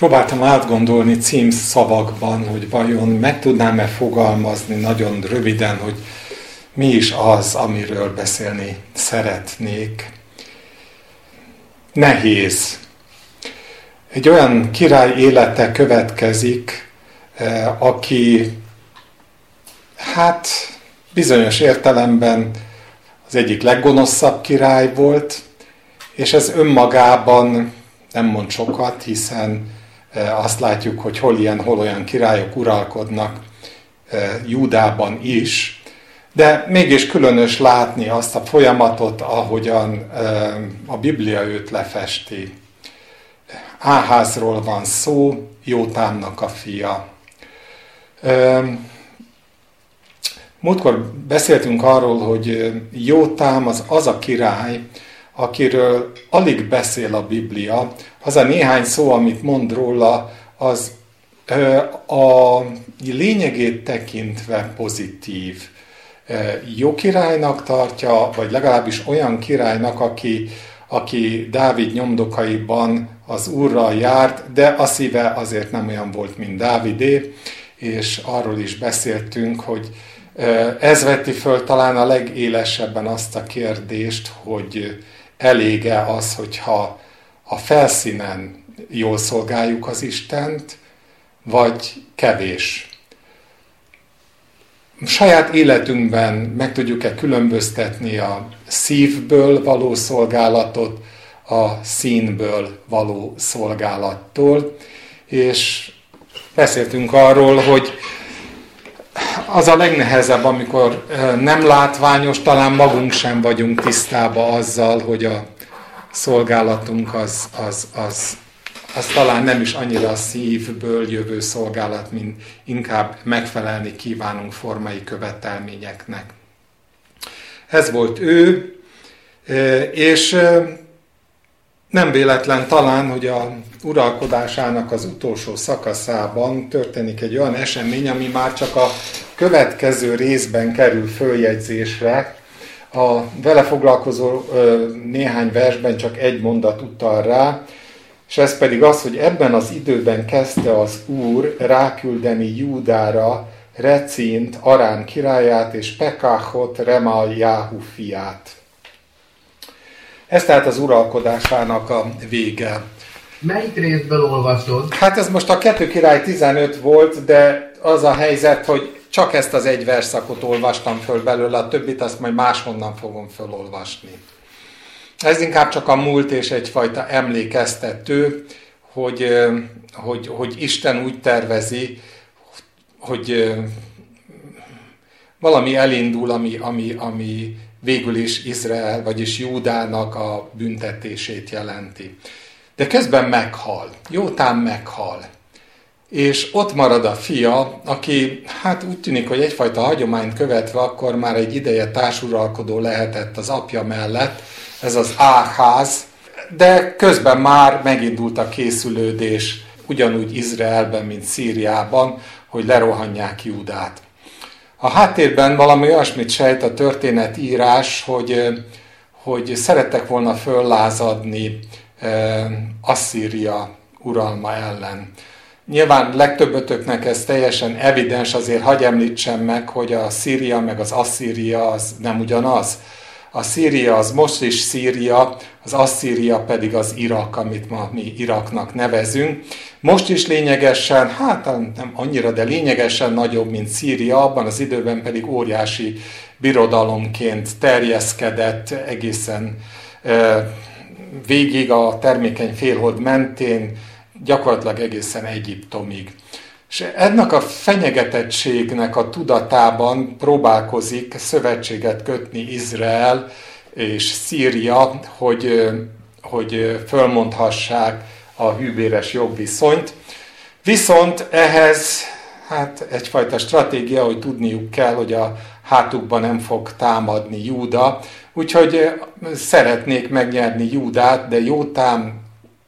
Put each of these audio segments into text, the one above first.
Próbáltam átgondolni címszavakban, hogy vajon meg tudnám-e fogalmazni nagyon röviden, hogy mi is az, amiről beszélni szeretnék. Nehéz. Egy olyan király élete következik, eh, aki hát bizonyos értelemben az egyik leggonoszabb király volt, és ez önmagában nem mond sokat, hiszen azt látjuk, hogy hol ilyen, hol olyan királyok uralkodnak eh, Júdában is, de mégis különös látni azt a folyamatot, ahogyan eh, a Biblia őt lefesti. Áházról van szó, Jótámnak a fia. Múltkor beszéltünk arról, hogy Jótám az az a király, akiről alig beszél a Biblia, az a néhány szó, amit mond róla, az a lényegét tekintve pozitív. Jó királynak tartja, vagy legalábbis olyan királynak, aki, aki Dávid nyomdokaiban az úrral járt, de a szíve azért nem olyan volt, mint Dávidé, és arról is beszéltünk, hogy ez veti föl talán a legélesebben azt a kérdést, hogy elége az, hogyha a felszínen jól szolgáljuk az Istent, vagy kevés. Saját életünkben meg tudjuk-e különböztetni a szívből való szolgálatot a színből való szolgálattól, és beszéltünk arról, hogy az a legnehezebb, amikor nem látványos, talán magunk sem vagyunk tisztába azzal, hogy a szolgálatunk az, az, az, az talán nem is annyira a szívből jövő szolgálat, mint inkább megfelelni kívánunk formai követelményeknek. Ez volt ő, és nem véletlen talán, hogy a uralkodásának az utolsó szakaszában történik egy olyan esemény, ami már csak a következő részben kerül följegyzésre, a vele foglalkozó néhány versben csak egy mondat utal rá, és ez pedig az, hogy ebben az időben kezdte az Úr ráküldeni Júdára Recint, Arán királyát és Pekáhot, Remaljáhu fiát. Ez tehát az uralkodásának a vége. Melyik részből olvasod? Hát ez most a 2 király 15 volt, de az a helyzet, hogy csak ezt az egy verszakot olvastam föl belőle, a többit azt majd máshonnan fogom fölolvasni. Ez inkább csak a múlt és egyfajta emlékeztető, hogy, hogy, hogy Isten úgy tervezi, hogy valami elindul, ami, ami, ami végül is Izrael, vagyis Júdának a büntetését jelenti. De közben meghal. Jótán meghal és ott marad a fia, aki hát úgy tűnik, hogy egyfajta hagyományt követve akkor már egy ideje társuralkodó lehetett az apja mellett, ez az Áház, de közben már megindult a készülődés ugyanúgy Izraelben, mint Szíriában, hogy lerohanják Júdát. A háttérben valami olyasmit sejt a történetírás, hogy, hogy szerettek volna föllázadni eh, Asszíria uralma ellen. Nyilván legtöbbötöknek ez teljesen evidens, azért hagy említsem meg, hogy a Szíria meg az Asszíria az nem ugyanaz. A Szíria az most is Szíria, az Asszíria pedig az Irak, amit ma mi Iraknak nevezünk. Most is lényegesen, hát nem annyira, de lényegesen nagyobb, mint Szíria, abban az időben pedig óriási birodalomként terjeszkedett egészen végig a termékeny félhold mentén, gyakorlatilag egészen Egyiptomig. És ennek a fenyegetettségnek a tudatában próbálkozik szövetséget kötni Izrael és Szíria, hogy, hogy fölmondhassák a hűbéres jogviszonyt. Viszont ehhez hát egyfajta stratégia, hogy tudniuk kell, hogy a hátukban nem fog támadni Júda, úgyhogy szeretnék megnyerni Júdát, de Jótám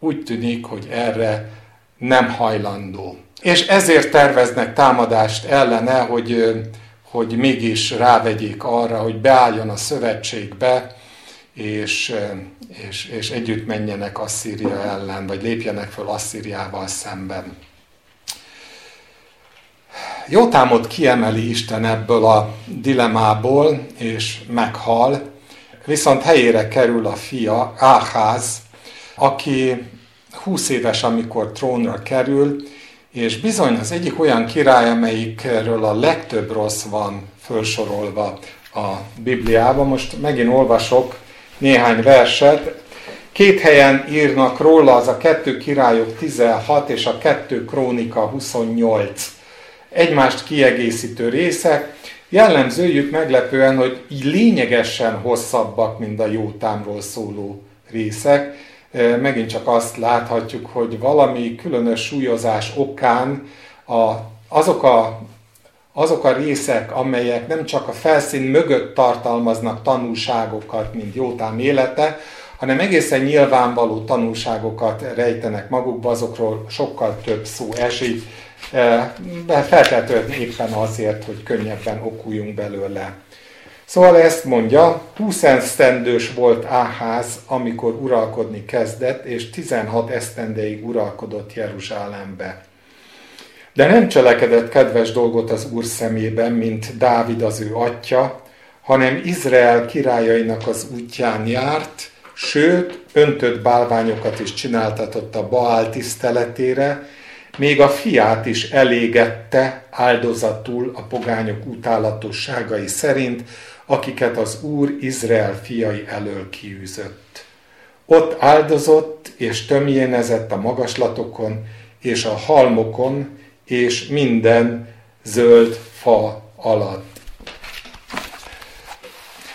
úgy tűnik, hogy erre nem hajlandó. És ezért terveznek támadást ellene, hogy, hogy mégis rávegyék arra, hogy beálljon a szövetségbe, és, és, és együtt menjenek Asszíria ellen, vagy lépjenek föl Asszíriával szemben. Jótámot kiemeli Isten ebből a dilemából, és meghal, viszont helyére kerül a fia, Áház, aki 20 éves, amikor trónra kerül, és bizony az egyik olyan király, amelyikről a legtöbb rossz van felsorolva a Bibliában. Most megint olvasok néhány verset. Két helyen írnak róla, az a kettő királyok 16 és a kettő krónika 28. Egymást kiegészítő részek. Jellemzőjük meglepően, hogy így lényegesen hosszabbak, mint a jótámról szóló részek megint csak azt láthatjuk, hogy valami különös súlyozás okán a, azok, a, azok a részek, amelyek nem csak a felszín mögött tartalmaznak tanulságokat, mint Jótám élete, hanem egészen nyilvánvaló tanulságokat rejtenek magukba, azokról sokkal több szó esik, feltétlenül éppen azért, hogy könnyebben okuljunk belőle. Szóval ezt mondja, 20 esztendős volt Áház, amikor uralkodni kezdett, és 16 esztendeig uralkodott Jeruzsálembe. De nem cselekedett kedves dolgot az Úr szemében, mint Dávid az ő atya, hanem Izrael királyainak az útján járt, sőt, öntött bálványokat is csináltatott a Baál tiszteletére, még a fiát is elégette áldozatul a pogányok utálatosságai szerint, akiket az Úr Izrael fiai elől kiűzött. Ott áldozott és tömjénezett a magaslatokon és a halmokon és minden zöld fa alatt.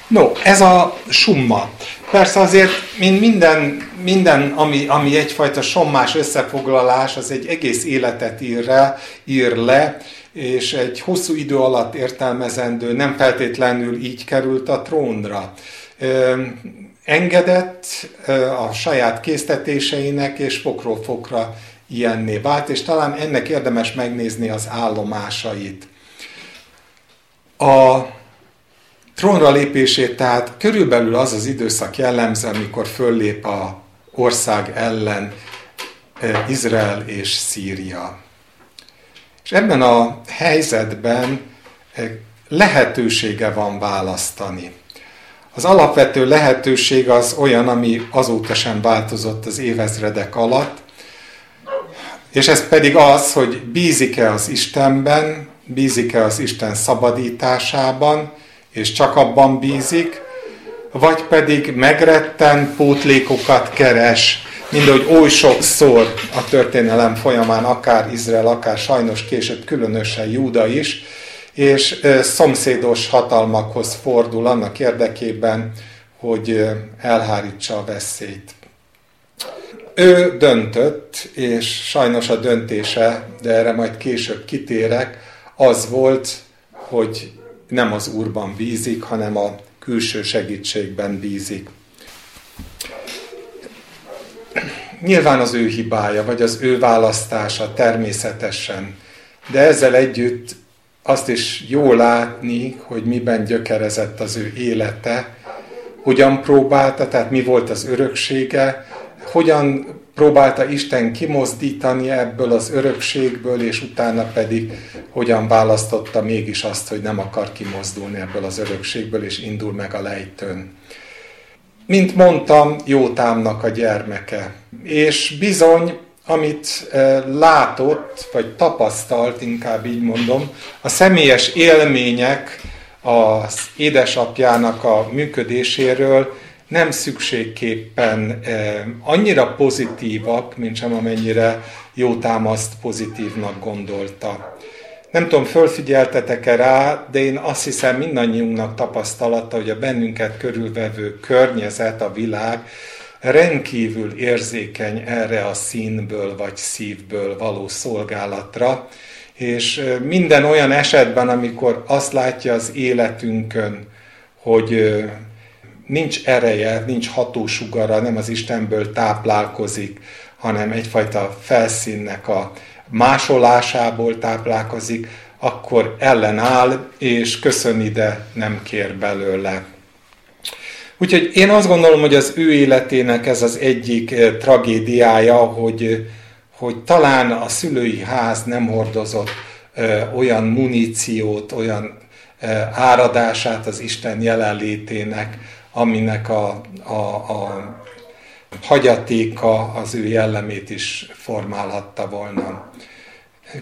No, ez a summa. Persze azért, mint minden, minden ami, ami egyfajta sommás összefoglalás, az egy egész életet ír, rá, ír le, és egy hosszú idő alatt értelmezendő, nem feltétlenül így került a trónra. Engedett a saját késztetéseinek, és fokról fokra ilyenné vált, és talán ennek érdemes megnézni az állomásait. A trónra lépését tehát körülbelül az az időszak jellemző, amikor föllép a ország ellen Izrael és Szíria. És ebben a helyzetben eh, lehetősége van választani. Az alapvető lehetőség az olyan, ami azóta sem változott az évezredek alatt, és ez pedig az, hogy bízik-e az Istenben, bízik-e az Isten szabadításában, és csak abban bízik, vagy pedig megretten pótlékokat keres, mind ahogy oly sokszor a történelem folyamán, akár Izrael, akár sajnos később különösen Júda is, és szomszédos hatalmakhoz fordul annak érdekében, hogy elhárítsa a veszélyt. Ő döntött, és sajnos a döntése, de erre majd később kitérek, az volt, hogy nem az Úrban bízik, hanem a külső segítségben bízik. Nyilván az ő hibája, vagy az ő választása természetesen, de ezzel együtt azt is jó látni, hogy miben gyökerezett az ő élete, hogyan próbálta, tehát mi volt az öröksége, hogyan próbálta Isten kimozdítani ebből az örökségből, és utána pedig hogyan választotta mégis azt, hogy nem akar kimozdulni ebből az örökségből, és indul meg a lejtőn. Mint mondtam, Jótámnak a gyermeke. És bizony, amit eh, látott, vagy tapasztalt, inkább így mondom, a személyes élmények az édesapjának a működéséről nem szükségképpen eh, annyira pozitívak, mint sem amennyire Jótám azt pozitívnak gondolta. Nem tudom, fölfigyeltetek-e rá, de én azt hiszem mindannyiunknak tapasztalata, hogy a bennünket körülvevő környezet, a világ rendkívül érzékeny erre a színből vagy szívből való szolgálatra, és minden olyan esetben, amikor azt látja az életünkön, hogy nincs ereje, nincs hatósugara, nem az Istenből táplálkozik, hanem egyfajta felszínnek a másolásából táplálkozik, akkor ellenáll, és köszöni, de nem kér belőle. Úgyhogy én azt gondolom, hogy az ő életének ez az egyik tragédiája, hogy, hogy talán a szülői ház nem hordozott olyan muníciót, olyan áradását az Isten jelenlétének, aminek a, a, a hagyatéka az ő jellemét is formálhatta volna.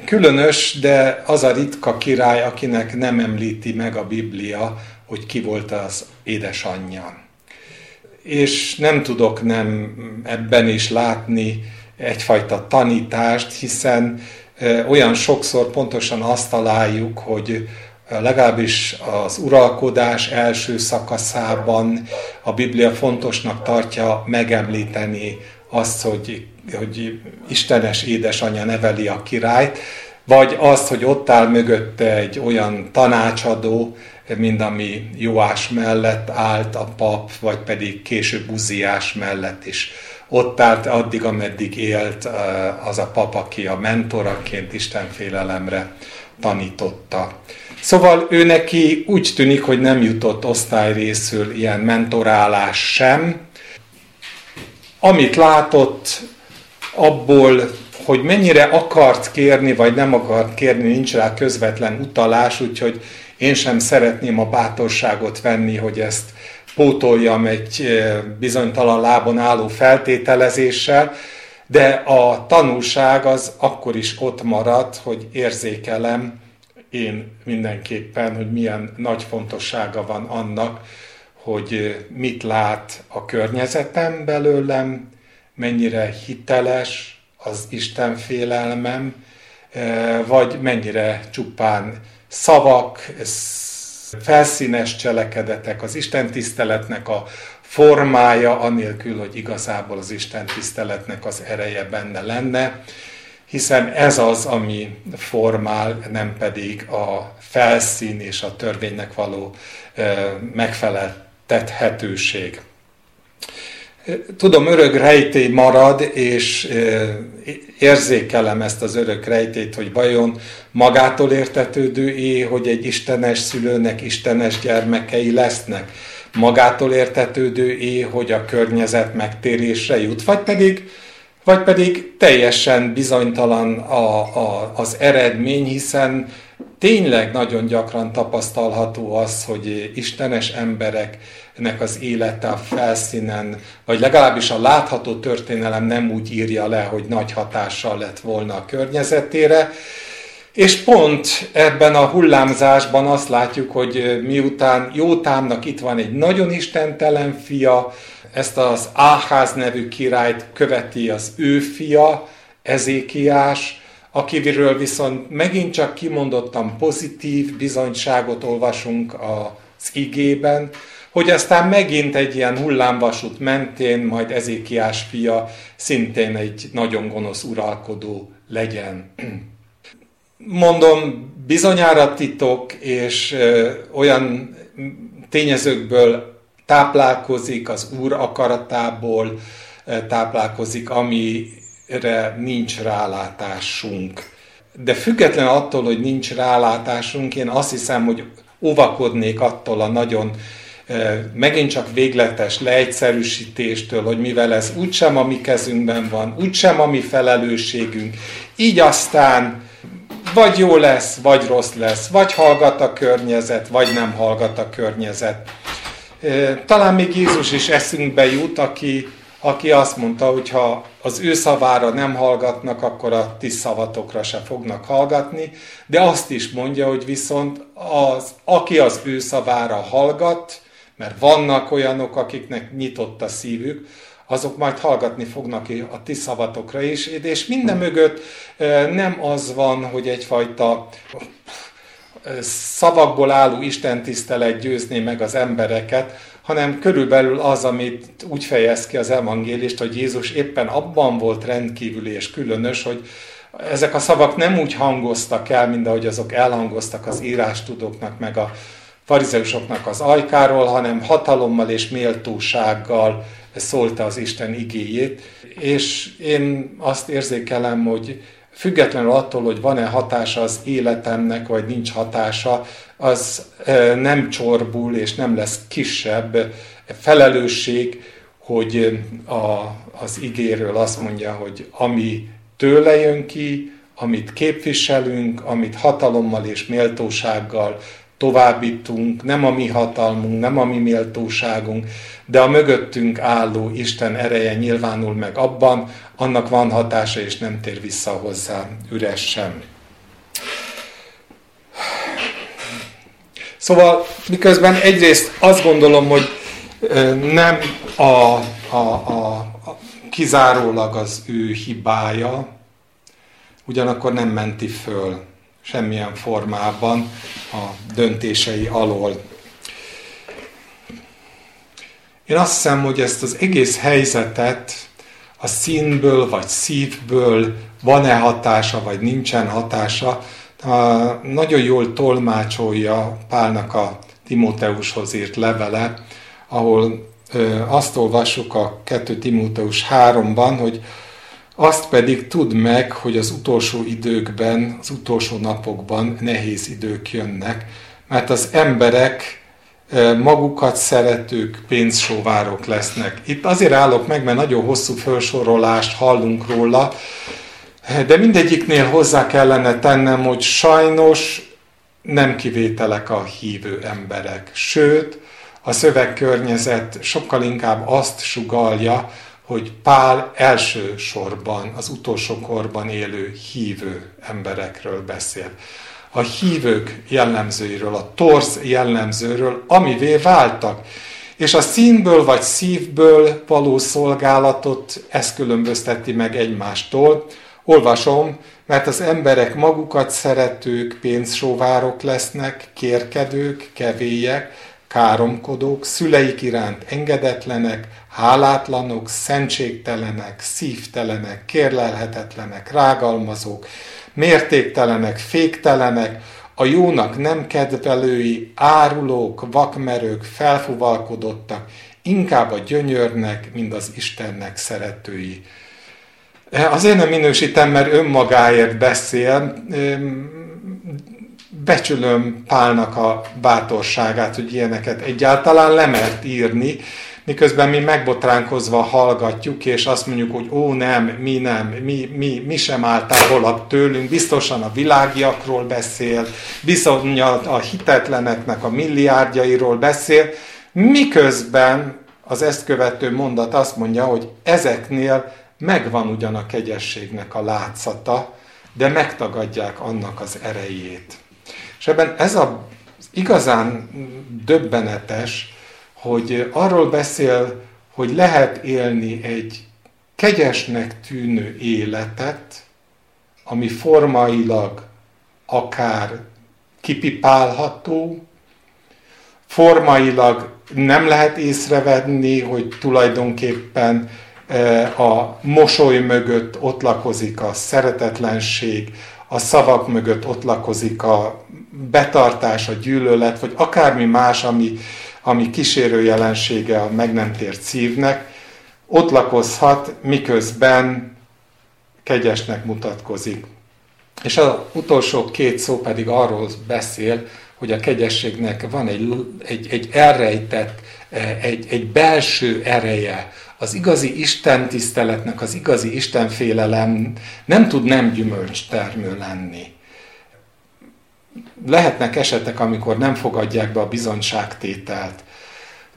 Különös, de az a ritka király, akinek nem említi meg a Biblia, hogy ki volt az édesanyja. És nem tudok nem ebben is látni egyfajta tanítást, hiszen olyan sokszor pontosan azt találjuk, hogy legalábbis az uralkodás első szakaszában a Biblia fontosnak tartja megemlíteni azt, hogy, hogy Istenes édesanyja neveli a királyt, vagy azt, hogy ott áll mögötte egy olyan tanácsadó, mint ami Jóás mellett állt a pap, vagy pedig később Uziás mellett is. Ott állt addig, ameddig élt az a pap, aki a mentoraként Istenfélelemre tanította. Szóval ő neki úgy tűnik, hogy nem jutott osztályrészül ilyen mentorálás sem. Amit látott, abból, hogy mennyire akart kérni, vagy nem akart kérni, nincs rá közvetlen utalás, úgyhogy én sem szeretném a bátorságot venni, hogy ezt pótoljam egy eh, bizonytalan lábon álló feltételezéssel, de a tanulság az akkor is ott marad, hogy érzékelem, én mindenképpen, hogy milyen nagy fontossága van annak, hogy mit lát a környezetem belőlem, mennyire hiteles az Isten félelmem, vagy mennyire csupán szavak, felszínes cselekedetek, az Isten tiszteletnek a formája, anélkül, hogy igazából az Isten tiszteletnek az ereje benne lenne hiszen ez az, ami formál, nem pedig a felszín és a törvénynek való megfeleltethetőség. Tudom, örök rejtély marad, és érzékelem ezt az örök rejtét, hogy vajon magától értetődő é, hogy egy istenes szülőnek istenes gyermekei lesznek. Magától értetődő é, hogy a környezet megtérésre jut, vagy pedig vagy pedig teljesen bizonytalan a, a, az eredmény, hiszen tényleg nagyon gyakran tapasztalható az, hogy istenes embereknek az élete a felszínen, vagy legalábbis a látható történelem nem úgy írja le, hogy nagy hatással lett volna a környezetére, és pont ebben a hullámzásban azt látjuk, hogy miután Jótámnak itt van egy nagyon istentelen fia, ezt az Áház nevű királyt követi az ő fia, Ezékiás, akiről viszont megint csak kimondottan pozitív bizonyságot olvasunk az igében, hogy aztán megint egy ilyen hullámvasút mentén majd Ezékiás fia szintén egy nagyon gonosz uralkodó legyen. Mondom, bizonyára titok, és olyan tényezőkből táplálkozik, az Úr akaratából eh, táplálkozik, amire nincs rálátásunk. De független attól, hogy nincs rálátásunk, én azt hiszem, hogy óvakodnék attól a nagyon eh, megint csak végletes leegyszerűsítéstől, hogy mivel ez úgysem a mi kezünkben van, úgysem a mi felelősségünk, így aztán vagy jó lesz, vagy rossz lesz, vagy hallgat a környezet, vagy nem hallgat a környezet. Talán még Jézus is eszünkbe jut, aki, aki azt mondta, hogy ha az ő szavára nem hallgatnak, akkor a ti szavatokra se fognak hallgatni, de azt is mondja, hogy viszont az, aki az ő szavára hallgat, mert vannak olyanok, akiknek nyitott a szívük, azok majd hallgatni fognak a ti szavatokra is, és minden mögött nem az van, hogy egyfajta szavakból álló istentisztelet győzné meg az embereket, hanem körülbelül az, amit úgy fejez ki az evangélist, hogy Jézus éppen abban volt rendkívüli és különös, hogy ezek a szavak nem úgy hangoztak el, mint ahogy azok elhangoztak az írástudóknak, meg a farizeusoknak az ajkáról, hanem hatalommal és méltósággal szólta az Isten igéjét. És én azt érzékelem, hogy függetlenül attól, hogy van-e hatása az életemnek, vagy nincs hatása, az nem csorbul és nem lesz kisebb felelősség, hogy a, az igéről azt mondja, hogy ami tőle jön ki, amit képviselünk, amit hatalommal és méltósággal továbbítunk, nem a mi hatalmunk, nem a mi méltóságunk, de a mögöttünk álló Isten ereje nyilvánul meg abban, annak van hatása, és nem tér vissza hozzá üresen. Szóval miközben egyrészt azt gondolom, hogy nem a, a, a, a kizárólag az ő hibája, ugyanakkor nem menti föl semmilyen formában a döntései alól. Én azt hiszem, hogy ezt az egész helyzetet a színből vagy szívből van-e hatása, vagy nincsen hatása, nagyon jól tolmácsolja Pálnak a Timóteushoz írt levele, ahol azt olvassuk a 2 Timóteus 3-ban, hogy azt pedig tudd meg, hogy az utolsó időkben, az utolsó napokban nehéz idők jönnek, mert az emberek magukat szeretők, pénzsóvárok lesznek. Itt azért állok meg, mert nagyon hosszú felsorolást hallunk róla, de mindegyiknél hozzá kellene tennem, hogy sajnos nem kivételek a hívő emberek. Sőt, a szövegkörnyezet sokkal inkább azt sugalja, hogy Pál elsősorban az utolsó korban élő hívő emberekről beszél. A hívők jellemzőiről, a torz jellemzőről, amivé váltak. És a színből vagy szívből való szolgálatot ez különbözteti meg egymástól. Olvasom, mert az emberek magukat szeretők, pénzsóvárok lesznek, kérkedők, kevélyek, káromkodók, szüleik iránt engedetlenek, hálátlanok, szentségtelenek, szívtelenek, kérlelhetetlenek, rágalmazók, mértéktelenek, féktelenek, a jónak nem kedvelői, árulók, vakmerők, felfuvalkodottak, inkább a gyönyörnek, mint az Istennek szeretői. Azért nem minősítem, mert önmagáért beszél, becsülöm Pálnak a bátorságát, hogy ilyeneket egyáltalán lemert írni, miközben mi megbotránkozva hallgatjuk, és azt mondjuk, hogy ó nem, mi nem, mi, mi, mi sem áll távolabb tőlünk, biztosan a világiakról beszél, bizony a hitetleneknek a milliárdjairól beszél, miközben az ezt követő mondat azt mondja, hogy ezeknél megvan ugyan a kegyességnek a látszata, de megtagadják annak az erejét. És ebben ez az igazán döbbenetes, hogy arról beszél, hogy lehet élni egy kegyesnek tűnő életet, ami formailag akár kipipálható, formailag nem lehet észrevenni, hogy tulajdonképpen a mosoly mögött ott lakozik a szeretetlenség, a szavak mögött ott lakozik a betartás, a gyűlölet, vagy akármi más, ami, ami kísérő jelensége a meg nem tért szívnek, ott lakozhat, miközben kegyesnek mutatkozik. És az utolsó két szó pedig arról beszél, hogy a kegyességnek van egy, egy, egy elrejtett, egy, egy belső ereje. Az igazi Isten tiszteletnek, az igazi Isten félelem nem tud nem gyümölcstermő lenni lehetnek esetek, amikor nem fogadják be a bizonyságtételt,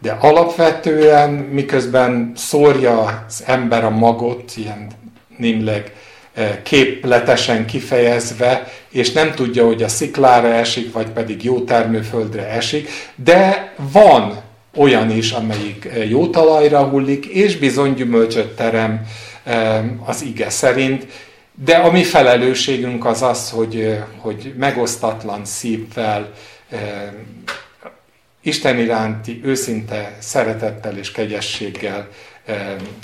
de alapvetően, miközben szórja az ember a magot, ilyen némleg eh, képletesen kifejezve, és nem tudja, hogy a sziklára esik, vagy pedig jó termőföldre esik, de van olyan is, amelyik eh, jó talajra hullik, és bizony gyümölcsöt terem eh, az ige szerint, de a mi felelősségünk az az, hogy, hogy megosztatlan szívvel, Isten iránti őszinte szeretettel és kegyességgel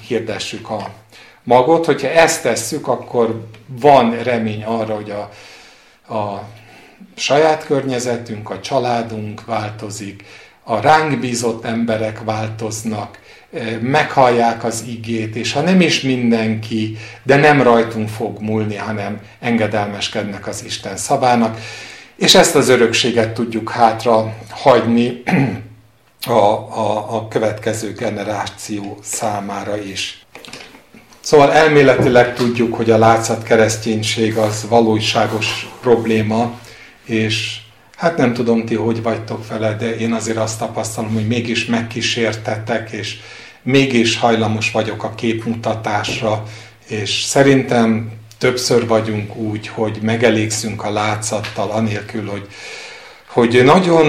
hirdessük a magot. Hogyha ezt tesszük, akkor van remény arra, hogy a, a saját környezetünk, a családunk változik, a ránk bízott emberek változnak, meghallják az igét, és ha nem is mindenki, de nem rajtunk fog múlni, hanem engedelmeskednek az Isten szabának, és ezt az örökséget tudjuk hátra hagyni a, a, a következő generáció számára is. Szóval elméletileg tudjuk, hogy a látszat kereszténység az valóságos probléma, és hát nem tudom ti, hogy vagytok vele, de én azért azt tapasztalom, hogy mégis megkísértetek, és mégis hajlamos vagyok a képmutatásra, és szerintem többször vagyunk úgy, hogy megelégszünk a látszattal, anélkül, hogy, hogy nagyon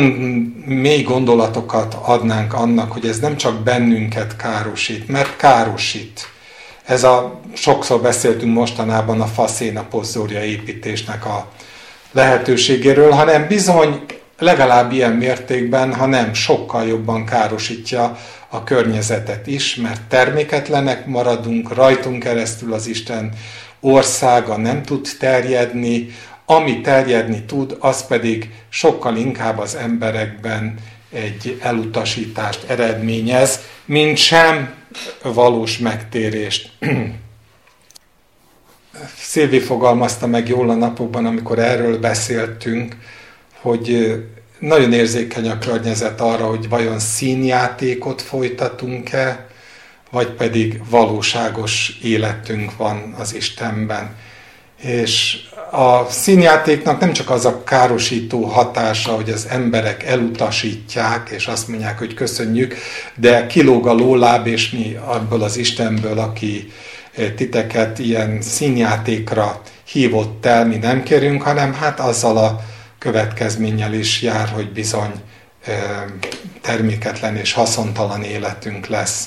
mély gondolatokat adnánk annak, hogy ez nem csak bennünket károsít, mert károsít. Ez a, sokszor beszéltünk mostanában a faszéna pozzória építésnek a lehetőségéről, hanem bizony legalább ilyen mértékben, ha nem sokkal jobban károsítja a környezetet is, mert terméketlenek maradunk, rajtunk keresztül az Isten országa nem tud terjedni, ami terjedni tud, az pedig sokkal inkább az emberekben egy elutasítást eredményez, mint sem valós megtérést. Szilvi fogalmazta meg jól a napokban, amikor erről beszéltünk, hogy nagyon érzékeny a környezet arra, hogy vajon színjátékot folytatunk-e, vagy pedig valóságos életünk van az Istenben. És a színjátéknak nem csak az a károsító hatása, hogy az emberek elutasítják, és azt mondják, hogy köszönjük, de kilóg a lóláb, és mi abból az Istenből, aki titeket ilyen színjátékra hívott el, mi nem kérünk, hanem hát azzal a következménnyel is jár, hogy bizony terméketlen és haszontalan életünk lesz.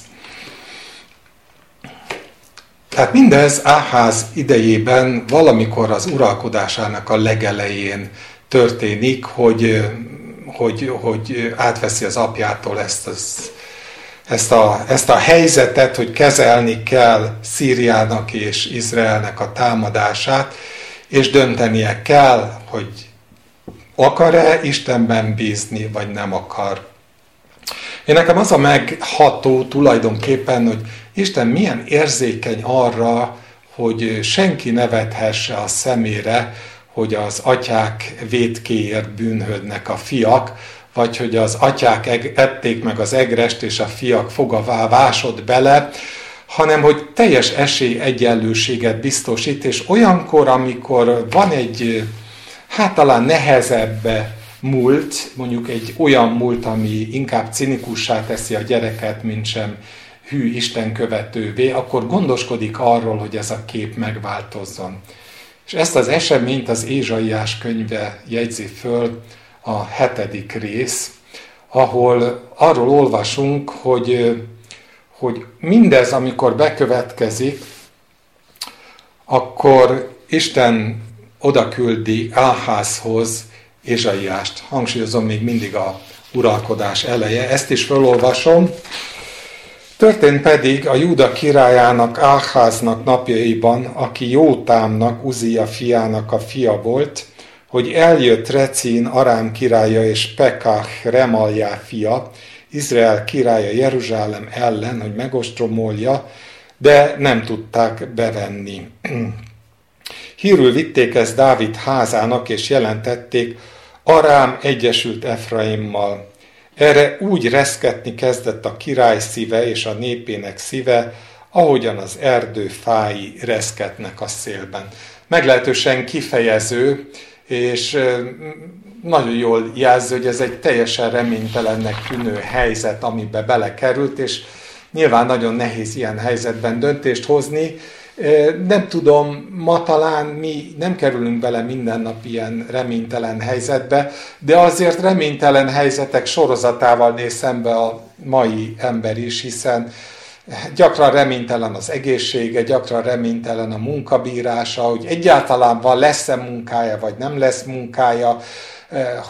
Tehát mindez Áház idejében valamikor az uralkodásának a legelején történik, hogy, hogy, hogy átveszi az apjától ezt, az, ezt, a, ezt a helyzetet, hogy kezelni kell Szíriának és Izraelnek a támadását, és döntenie kell, hogy akar-e Istenben bízni, vagy nem akar. Én nekem az a megható tulajdonképpen, hogy Isten milyen érzékeny arra, hogy senki ne vethesse a szemére, hogy az atyák védkéért bűnhődnek a fiak, vagy hogy az atyák ették meg az egrest, és a fiak fogavá vásod bele, hanem hogy teljes esély egyenlőséget biztosít, és olyankor, amikor van egy, hát talán nehezebb múlt, mondjuk egy olyan múlt, ami inkább cinikussá teszi a gyereket, mint sem hű Isten követővé, akkor gondoskodik arról, hogy ez a kép megváltozzon. És ezt az eseményt az Ézsaiás könyve jegyzi föl a hetedik rész, ahol arról olvasunk, hogy, hogy mindez, amikor bekövetkezik, akkor Isten odaküldi Áházhoz Ézsaiást. Hangsúlyozom még mindig a uralkodás eleje. Ezt is felolvasom. Történt pedig a Júda királyának, Áháznak napjaiban, aki Jótámnak, Uzia fiának a fia volt, hogy eljött Recin, Arám királya és Pekach, Remaljá fia, Izrael királya Jeruzsálem ellen, hogy megostromolja, de nem tudták bevenni. Hírül vitték ezt Dávid házának, és jelentették, Arám egyesült Efraimmal. Erre úgy reszketni kezdett a király szíve és a népének szíve, ahogyan az erdő fái reszketnek a szélben. Meglehetősen kifejező, és nagyon jól jelző, hogy ez egy teljesen reménytelennek tűnő helyzet, amiben belekerült, és nyilván nagyon nehéz ilyen helyzetben döntést hozni, nem tudom, ma talán mi nem kerülünk bele minden nap ilyen reménytelen helyzetbe, de azért reménytelen helyzetek sorozatával néz szembe a mai ember is, hiszen gyakran reménytelen az egészsége, gyakran reménytelen a munkabírása, hogy egyáltalán van lesz-e munkája, vagy nem lesz munkája,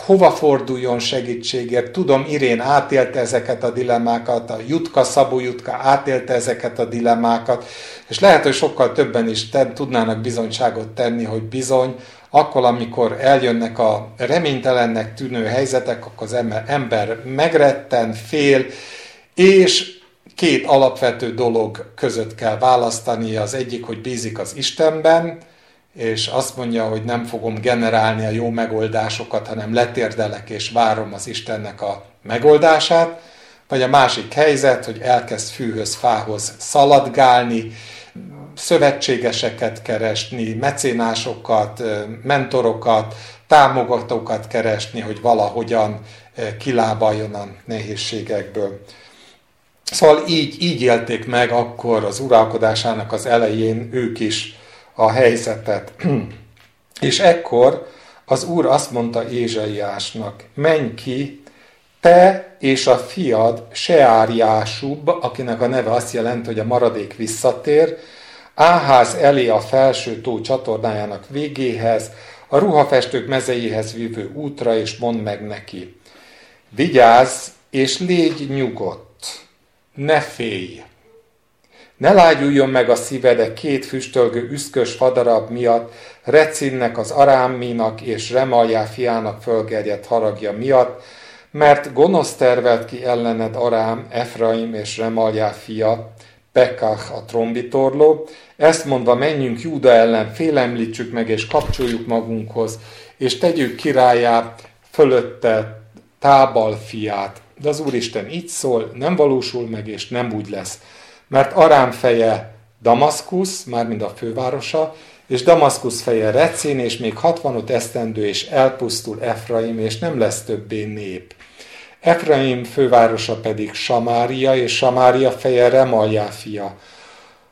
hova forduljon segítségért. Tudom, Irén átélte ezeket a dilemmákat, a Jutka, Szabó Jutka átélte ezeket a dilemmákat, és lehet, hogy sokkal többen is ten, tudnának bizonyságot tenni, hogy bizony, akkor, amikor eljönnek a reménytelennek tűnő helyzetek, akkor az ember megretten, fél, és két alapvető dolog között kell választani. Az egyik, hogy bízik az Istenben, és azt mondja, hogy nem fogom generálni a jó megoldásokat, hanem letérdelek és várom az Istennek a megoldását. Vagy a másik helyzet, hogy elkezd fűhöz, fához szaladgálni, szövetségeseket keresni, mecénásokat, mentorokat, támogatókat keresni, hogy valahogyan kilábaljon a nehézségekből. Szóval így, így élték meg akkor az uralkodásának az elején ők is a helyzetet. És ekkor az úr azt mondta Ézsaiásnak, menj ki, te és a fiad Seáriásub, akinek a neve azt jelenti, hogy a maradék visszatér, Áház elé a felső tó csatornájának végéhez, a ruhafestők mezeihez vívő útra, és mondd meg neki. Vigyázz, és légy nyugodt, ne félj. Ne lágyuljon meg a szívede két füstölgő üszkös fadarab miatt, Recinnek, az Aráminak és Remaljá fiának fölgerjedt haragja miatt, mert gonosz tervelt ki ellened Arám, Efraim és Remaljá fia, Pekach a trombitorló, ezt mondva menjünk Júda ellen, félemlítsük meg és kapcsoljuk magunkhoz, és tegyük királyá fölötte Tábal fiát. De az Úristen így szól, nem valósul meg, és nem úgy lesz. Mert Arám feje Damaszkusz, mármint a fővárosa, és Damaszkusz feje Recén, és még 65 esztendő, és elpusztul Efraim, és nem lesz többé nép. Efraim fővárosa pedig Samária, és Samária feje Remaljá fia.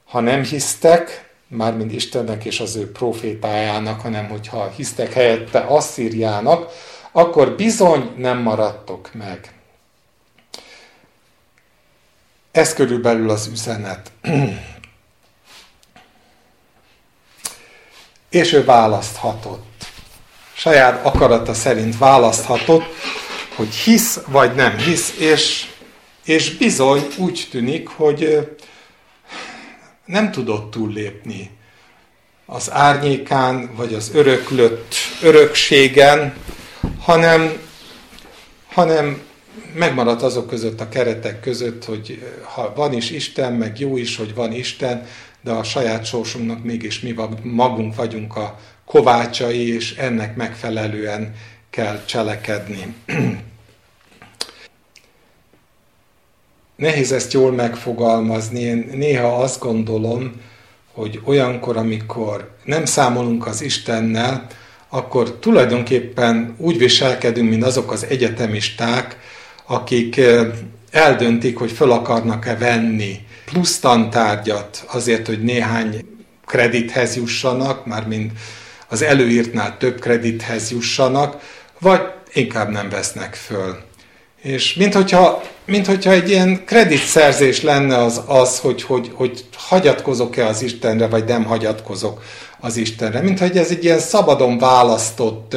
Ha nem hisztek, mármint Istennek és az ő profétájának, hanem hogyha hisztek helyette Asszíriának, akkor bizony nem maradtok meg. Ez körülbelül az üzenet. és ő választhatott. Saját akarata szerint választhatott, hogy hisz vagy nem hisz, és, és bizony úgy tűnik, hogy nem tudott túllépni az árnyékán, vagy az öröklött örökségen, hanem, hanem megmaradt azok között a keretek között, hogy ha van is Isten, meg jó is, hogy van Isten, de a saját sorsunknak mégis mi magunk vagyunk a kovácsai, és ennek megfelelően kell cselekedni. Nehéz ezt jól megfogalmazni. Én néha azt gondolom, hogy olyankor, amikor nem számolunk az Istennel, akkor tulajdonképpen úgy viselkedünk, mint azok az egyetemisták, akik eldöntik, hogy föl akarnak-e venni plusz tantárgyat azért, hogy néhány kredithez jussanak, mármint az előírtnál több kredithez jussanak, vagy inkább nem vesznek föl. És minthogyha, minthogyha egy ilyen kreditszerzés lenne az, az hogy, hogy, hogy hagyatkozok-e az Istenre, vagy nem hagyatkozok az Istenre. Mint hogy ez egy ilyen szabadon választott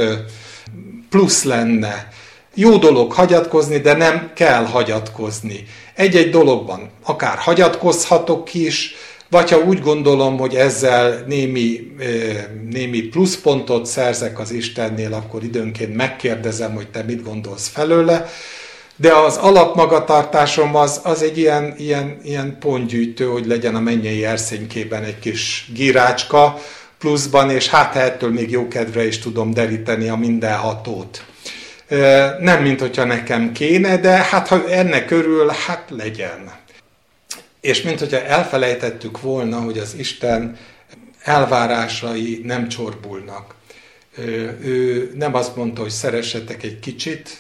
plusz lenne. Jó dolog hagyatkozni, de nem kell hagyatkozni. Egy-egy dologban akár hagyatkozhatok is, vagy ha úgy gondolom, hogy ezzel némi, némi pluszpontot szerzek az Istennél, akkor időnként megkérdezem, hogy te mit gondolsz felőle, de az alapmagatartásom az, az egy ilyen, ilyen, ilyen pontgyűjtő, hogy legyen a mennyei erszénykében egy kis gírácska pluszban, és hát ettől még jó kedvre is tudom deríteni a mindenhatót. Nem, mint hogyha nekem kéne, de hát ha ennek körül, hát legyen. És mint hogyha elfelejtettük volna, hogy az Isten elvárásai nem csorbulnak. Ő nem azt mondta, hogy szeressetek egy kicsit,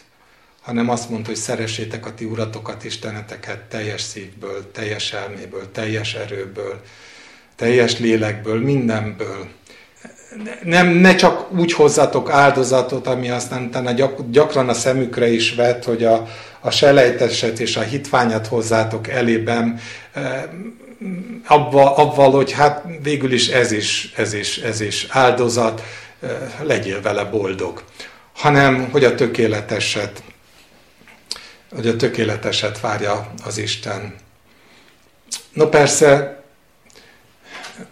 hanem azt mondta, hogy szeressétek a ti uratokat, isteneteket teljes szívből, teljes elméből, teljes erőből, teljes lélekből, mindenből. Nem, ne csak úgy hozzatok áldozatot, ami aztán utána gyak, gyakran a szemükre is vet, hogy a, a selejteset és a hitványat hozzátok elében, abba, abval, hogy hát végül is ez is, ez is, ez is áldozat, legyél vele boldog. Hanem, hogy a tökéleteset hogy a tökéleteset várja az Isten. No persze,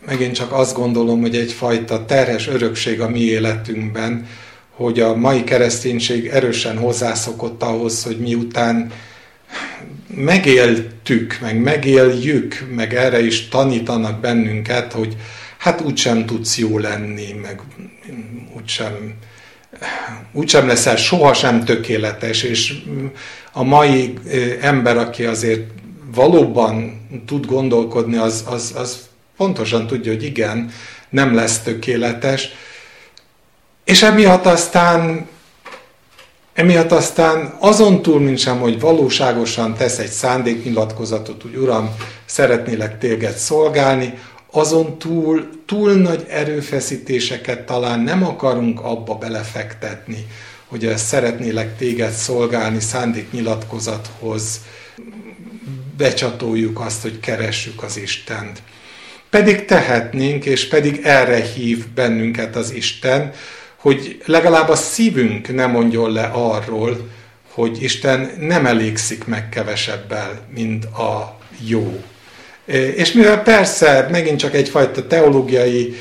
megint csak azt gondolom, hogy egyfajta terhes örökség a mi életünkben, hogy a mai kereszténység erősen hozzászokott ahhoz, hogy miután megéltük, meg megéljük, meg erre is tanítanak bennünket, hogy hát úgysem tudsz jó lenni, meg úgysem úgysem leszel sohasem tökéletes, és a mai ember, aki azért valóban tud gondolkodni, az, az, az pontosan tudja, hogy igen, nem lesz tökéletes, és emiatt aztán Emiatt aztán azon túl, mint sem, hogy valóságosan tesz egy szándéknyilatkozatot, hogy Uram, szeretnélek téged szolgálni, azon túl, túl nagy erőfeszítéseket talán nem akarunk abba belefektetni, hogy ezt szeretnélek téged szolgálni szándéknyilatkozathoz, becsatoljuk azt, hogy keressük az Istent. Pedig tehetnénk, és pedig erre hív bennünket az Isten, hogy legalább a szívünk ne mondjon le arról, hogy Isten nem elégszik meg kevesebbel, mint a jó. És mivel persze megint csak egyfajta teológiai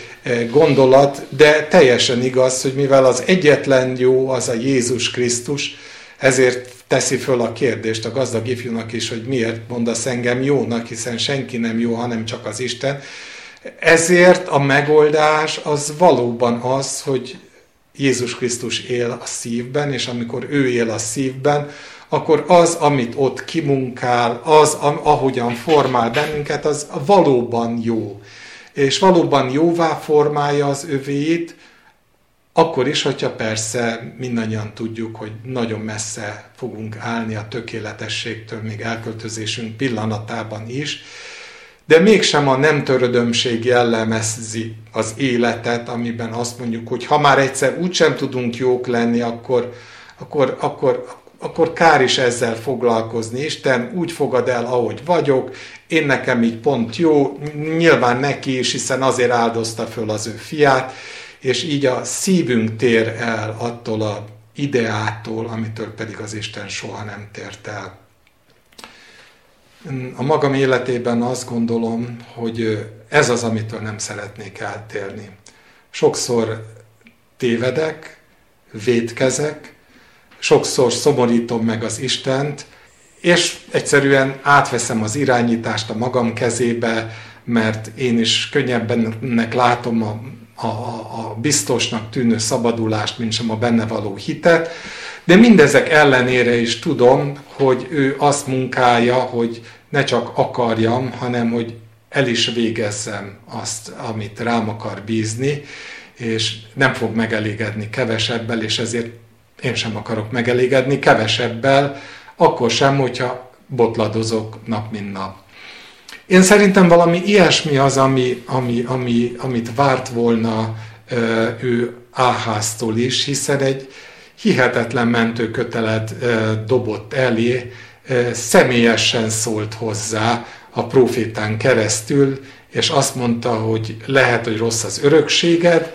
gondolat, de teljesen igaz, hogy mivel az egyetlen jó az a Jézus Krisztus, ezért teszi föl a kérdést a gazdag ifjúnak is, hogy miért mondasz engem jónak, hiszen senki nem jó, hanem csak az Isten. Ezért a megoldás az valóban az, hogy Jézus Krisztus él a szívben, és amikor ő él a szívben, akkor az, amit ott kimunkál, az, ahogyan formál bennünket, az valóban jó. És valóban jóvá formálja az övéit, akkor is, hogyha persze mindannyian tudjuk, hogy nagyon messze fogunk állni a tökéletességtől, még elköltözésünk pillanatában is, de mégsem a nem törödömség jellemezi az életet, amiben azt mondjuk, hogy ha már egyszer úgysem tudunk jók lenni, akkor, akkor, akkor, akkor kár is ezzel foglalkozni. Isten úgy fogad el, ahogy vagyok, én nekem így pont jó, nyilván neki is, hiszen azért áldozta föl az ő fiát, és így a szívünk tér el attól a ideától, amitől pedig az Isten soha nem tért el. A magam életében azt gondolom, hogy ez az, amitől nem szeretnék eltérni. Sokszor tévedek, védkezek, sokszor szomorítom meg az Istent, és egyszerűen átveszem az irányítást a magam kezébe, mert én is könnyebbennek látom a, a, a biztosnak tűnő szabadulást, mint sem a benne való hitet, de mindezek ellenére is tudom, hogy ő azt munkálja, hogy ne csak akarjam, hanem hogy el is végezzem azt, amit rám akar bízni, és nem fog megelégedni kevesebbel, és ezért én sem akarok megelégedni kevesebbel, akkor sem, hogyha botladozok nap mint nap. Én szerintem valami ilyesmi az, ami, ami, ami, amit várt volna ő Áháztól is, hiszen egy hihetetlen mentőkötelet dobott elé, személyesen szólt hozzá a profétán keresztül, és azt mondta, hogy lehet, hogy rossz az örökséged,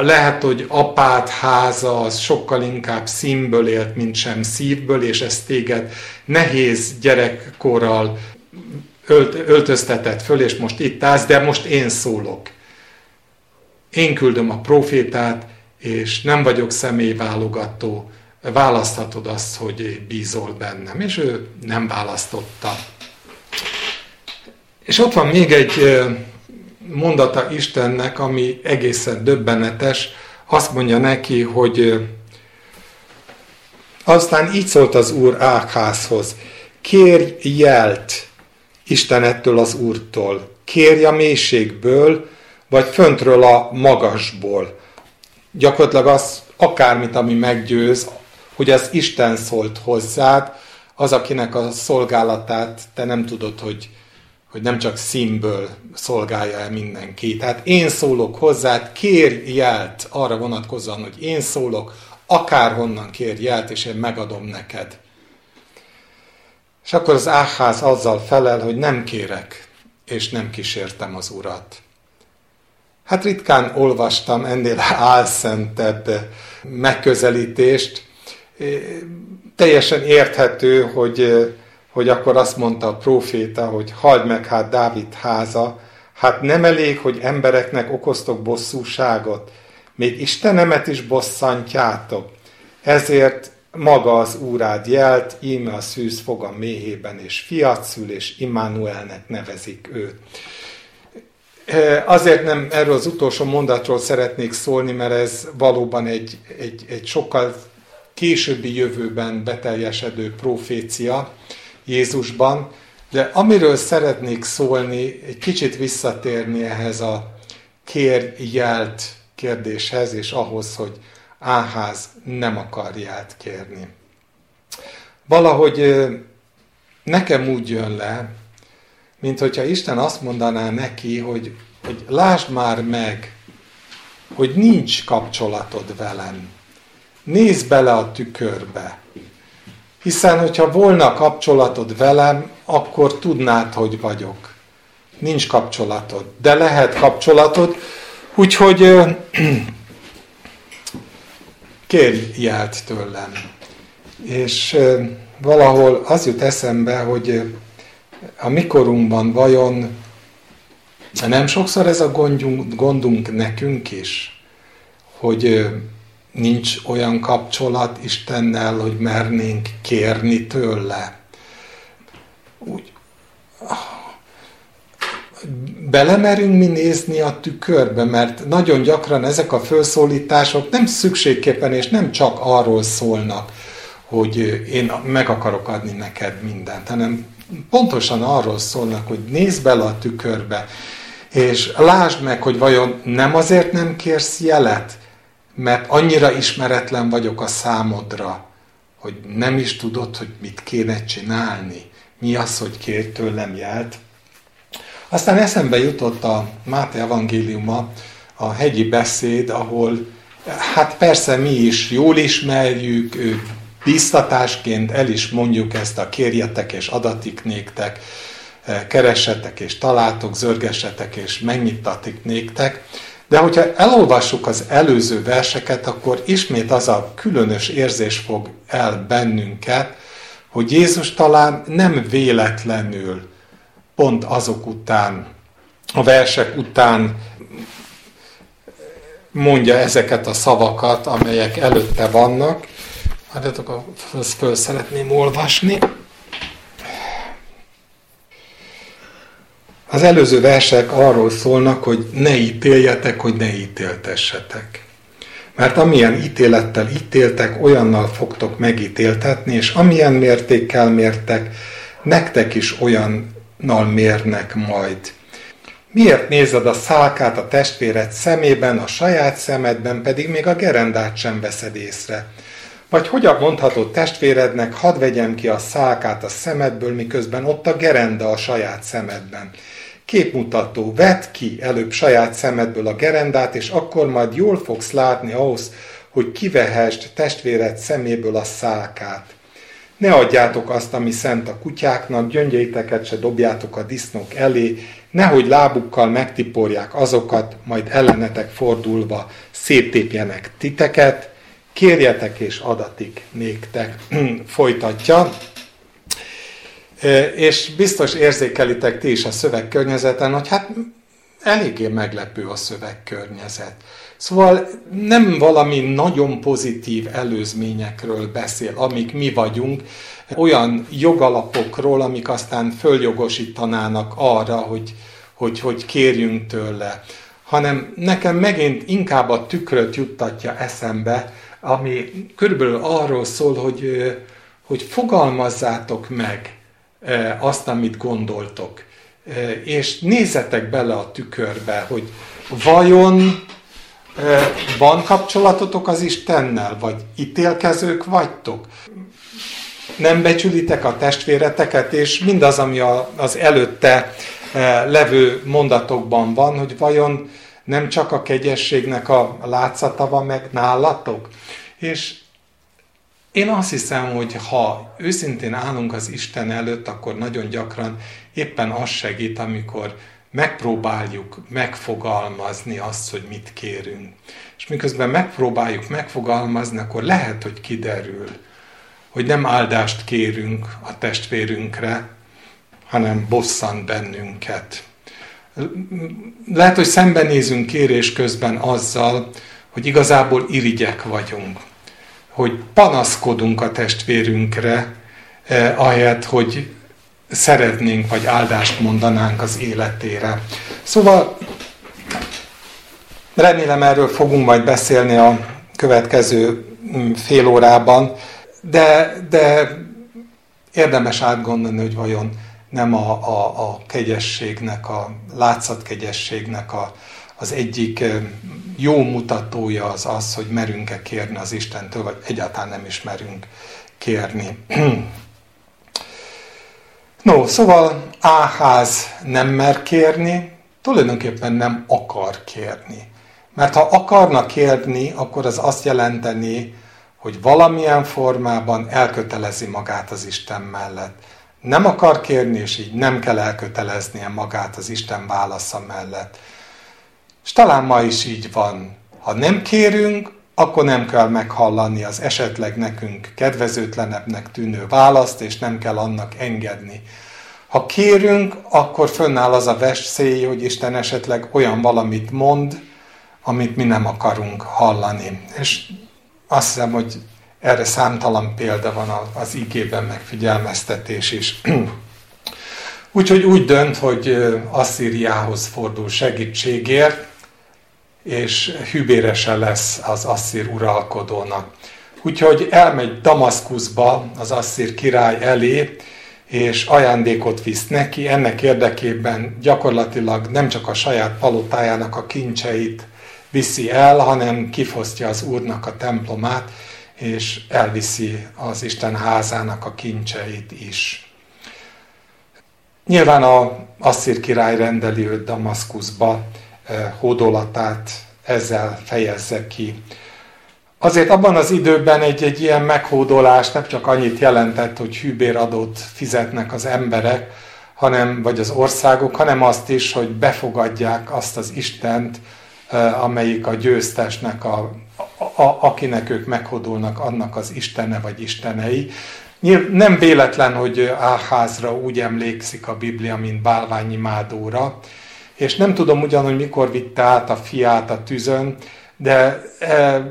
lehet, hogy apád háza az sokkal inkább színből élt, mint sem szívből, és ez téged nehéz gyerekkorral ölt, öltöztetett föl, és most itt állsz, de most én szólok. Én küldöm a profétát, és nem vagyok személyválogató, választhatod azt, hogy bízol bennem. És ő nem választotta. És ott van még egy mondata Istennek, ami egészen döbbenetes. Azt mondja neki, hogy aztán így szólt az Úr Ákházhoz, kérj jelt Istenettől az Úrtól, kérj a mélységből, vagy föntről a magasból. Gyakorlatilag az, akármit, ami meggyőz, hogy az Isten szólt hozzád, az, akinek a szolgálatát te nem tudod, hogy, hogy nem csak színből szolgálja el mindenki. Tehát én szólok hozzád, kér jelt arra vonatkozóan, hogy én szólok, akárhonnan kér jelt, és én megadom neked. És akkor az Áház azzal felel, hogy nem kérek, és nem kísértem az urat. Hát ritkán olvastam ennél álszentebb megközelítést, teljesen érthető, hogy, hogy akkor azt mondta a próféta, hogy hagyd meg hát Dávid háza, hát nem elég, hogy embereknek okoztok bosszúságot, még Istenemet is bosszantjátok. Ezért maga az úrád jelt, íme a szűz fog a méhében, és fiat szül, és Immanuelnek nevezik őt. Azért nem erről az utolsó mondatról szeretnék szólni, mert ez valóban egy, egy, egy sokkal későbbi jövőben beteljesedő profécia Jézusban, de amiről szeretnék szólni, egy kicsit visszatérni ehhez a kérjelt kérdéshez, és ahhoz, hogy Áház nem akar jelt kérni. Valahogy nekem úgy jön le, mint hogyha Isten azt mondaná neki, hogy, hogy lásd már meg, hogy nincs kapcsolatod velem. Nézd bele a tükörbe. Hiszen, hogyha volna kapcsolatod velem, akkor tudnád, hogy vagyok. Nincs kapcsolatod, de lehet kapcsolatod, úgyhogy kérj jelt tőlem. És valahol az jut eszembe, hogy a mikorunkban vajon nem sokszor ez a gondunk, gondunk nekünk is, hogy nincs olyan kapcsolat Istennel, hogy mernénk kérni tőle. Úgy, belemerünk mi nézni a tükörbe, mert nagyon gyakran ezek a felszólítások nem szükségképpen és nem csak arról szólnak, hogy én meg akarok adni neked mindent, hanem pontosan arról szólnak, hogy nézd bele a tükörbe, és lásd meg, hogy vajon nem azért nem kérsz jelet, mert annyira ismeretlen vagyok a számodra, hogy nem is tudod, hogy mit kéne csinálni. Mi az, hogy kér tőlem jelt? Aztán eszembe jutott a Máté evangéliuma, a hegyi beszéd, ahol hát persze mi is jól ismerjük, biztatásként el is mondjuk ezt a kérjetek és adatik néktek, keressetek és találtok, zörgessetek és megnyittatik néktek. De hogyha elolvassuk az előző verseket, akkor ismét az a különös érzés fog el bennünket, hogy Jézus talán nem véletlenül pont azok után, a versek után mondja ezeket a szavakat, amelyek előtte vannak. Várjatok, azt föl szeretném olvasni. Az előző versek arról szólnak, hogy ne ítéljetek, hogy ne ítéltessetek. Mert amilyen ítélettel ítéltek, olyannal fogtok megítéltetni, és amilyen mértékkel mértek, nektek is olyannal mérnek majd. Miért nézed a szálkát a testvéred szemében, a saját szemedben pedig még a gerendát sem veszed észre? Vagy hogyan mondhatod testvérednek, hadd vegyem ki a szálkát a szemedből, miközben ott a gerenda a saját szemedben? Képmutató, vedd ki előbb saját szemedből a gerendát, és akkor majd jól fogsz látni ahhoz, hogy kivehest testvéred szeméből a szálkát. Ne adjátok azt, ami szent a kutyáknak, gyöngyeiteket se dobjátok a disznók elé, nehogy lábukkal megtiporják azokat, majd ellenetek fordulva széttépjenek titeket, kérjetek és adatik néktek. Folytatja. És biztos érzékelitek ti is a szövegkörnyezeten, hogy hát eléggé meglepő a szövegkörnyezet. Szóval nem valami nagyon pozitív előzményekről beszél, amik mi vagyunk, olyan jogalapokról, amik aztán följogosítanának arra, hogy, hogy, hogy kérjünk tőle, hanem nekem megint inkább a tükröt juttatja eszembe, ami körülbelül arról szól, hogy, hogy fogalmazzátok meg azt, amit gondoltok. És nézzetek bele a tükörbe, hogy vajon van kapcsolatotok az Istennel, vagy ítélkezők vagytok? Nem becsülitek a testvéreteket, és mindaz, ami az előtte levő mondatokban van, hogy vajon nem csak a kegyességnek a látszata van meg nálatok? És én azt hiszem, hogy ha őszintén állunk az Isten előtt, akkor nagyon gyakran éppen az segít, amikor megpróbáljuk megfogalmazni azt, hogy mit kérünk. És miközben megpróbáljuk megfogalmazni, akkor lehet, hogy kiderül, hogy nem áldást kérünk a testvérünkre, hanem bosszant bennünket. Lehet, hogy szembenézünk kérés közben azzal, hogy igazából irigyek vagyunk hogy panaszkodunk a testvérünkre, eh, ahelyett, hogy szeretnénk, vagy áldást mondanánk az életére. Szóval Remélem erről fogunk majd beszélni a következő mm, fél órában, de, de érdemes átgondolni, hogy vajon nem a, a, a kegyességnek, a látszatkegyességnek a, az egyik jó mutatója az az, hogy merünk-e kérni az Istentől, vagy egyáltalán nem is merünk kérni. No, szóval Áház nem mer kérni, tulajdonképpen nem akar kérni. Mert ha akarna kérni, akkor az azt jelenteni, hogy valamilyen formában elkötelezi magát az Isten mellett. Nem akar kérni, és így nem kell elköteleznie magát az Isten válasza mellett. És talán ma is így van. Ha nem kérünk, akkor nem kell meghallani az esetleg nekünk kedvezőtlenebbnek tűnő választ, és nem kell annak engedni. Ha kérünk, akkor fönnáll az a veszély, hogy Isten esetleg olyan valamit mond, amit mi nem akarunk hallani. És azt hiszem, hogy erre számtalan példa van az igében, meg figyelmeztetés is. Úgyhogy úgy dönt, hogy Asszíriához fordul segítségért, és hűbérese lesz az asszír uralkodónak. Úgyhogy elmegy Damaszkuszba az asszír király elé, és ajándékot visz neki, ennek érdekében gyakorlatilag nem csak a saját palotájának a kincseit viszi el, hanem kifosztja az úrnak a templomát, és elviszi az Isten házának a kincseit is. Nyilván a Asszír király rendeli őt Damaszkuszba, hódolatát ezzel fejezze ki. Azért abban az időben egy, egy ilyen meghódolás nem csak annyit jelentett, hogy hűbéradót fizetnek az emberek, hanem, vagy az országok, hanem azt is, hogy befogadják azt az Istent, amelyik a győztesnek, a, a, akinek ők meghódolnak, annak az Istene vagy Istenei. Nem véletlen, hogy Áházra úgy emlékszik a Biblia, mint bálványi mádóra, és nem tudom ugyan, hogy mikor vitte át a fiát a tűzön, de e,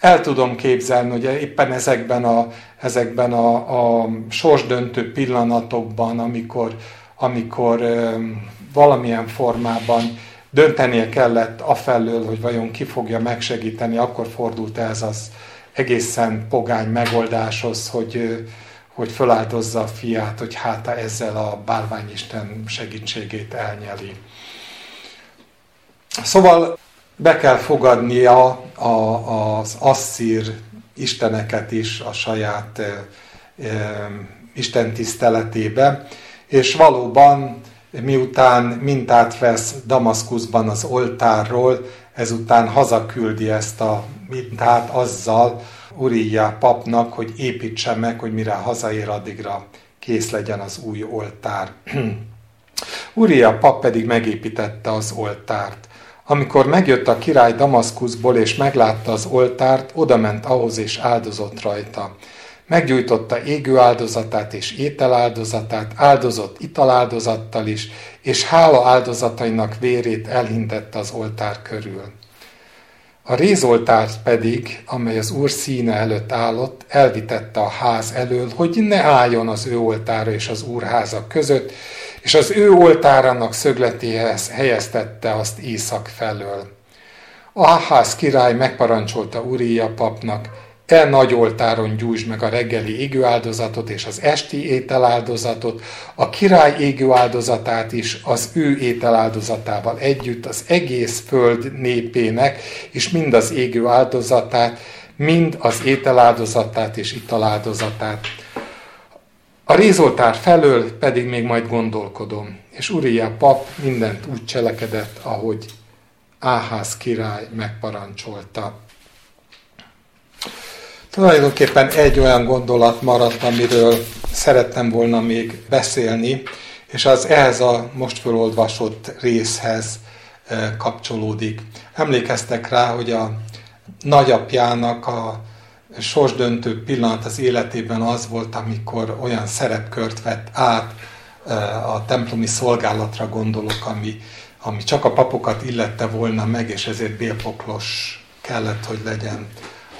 el tudom képzelni, hogy éppen ezekben a, ezekben a, a sorsdöntő pillanatokban, amikor, amikor e, valamilyen formában döntenie kellett afelől, hogy vajon ki fogja megsegíteni, akkor fordult ez az egészen pogány megoldáshoz, hogy, hogy föláldozza a fiát, hogy hát ezzel a bálványisten segítségét elnyeli. Szóval be kell fogadnia a, az asszír isteneket is a saját e, e, Isten tiszteletébe, és valóban miután mintát vesz Damaszkuszban az oltárról, ezután hazaküldi ezt a mintát azzal Uriá papnak, hogy építse meg, hogy mire hazaér, addigra kész legyen az új oltár. Uriá pap pedig megépítette az oltárt. Amikor megjött a király Damaszkuszból és meglátta az oltárt, odament ahhoz és áldozott rajta. Meggyújtotta égő áldozatát és ételáldozatát, áldozott italáldozattal is, és hála áldozatainak vérét elhintette az oltár körül. A rézoltár pedig, amely az úr színe előtt állott, elvitette a ház elől, hogy ne álljon az ő oltára és az úrháza között, és az ő oltárának szögletéhez helyeztette azt észak felől. Áház király megparancsolta Uria papnak, te nagy oltáron gyújtsd meg a reggeli égőáldozatot és az esti ételáldozatot, a király égőáldozatát is az ő ételáldozatával együtt, az egész föld népének, és mind az égő áldozatát, mind az ételáldozatát és italáldozatát. A rézoltár felől pedig még majd gondolkodom, és Uriá pap mindent úgy cselekedett, ahogy Áház király megparancsolta. Tulajdonképpen egy olyan gondolat maradt, amiről szerettem volna még beszélni, és az ehhez a most fölolvasott részhez kapcsolódik. Emlékeztek rá, hogy a nagyapjának a sorsdöntő pillanat az életében az volt, amikor olyan szerepkört vett át a templomi szolgálatra gondolok, ami, ami csak a papokat illette volna meg, és ezért bélpoklos kellett, hogy legyen.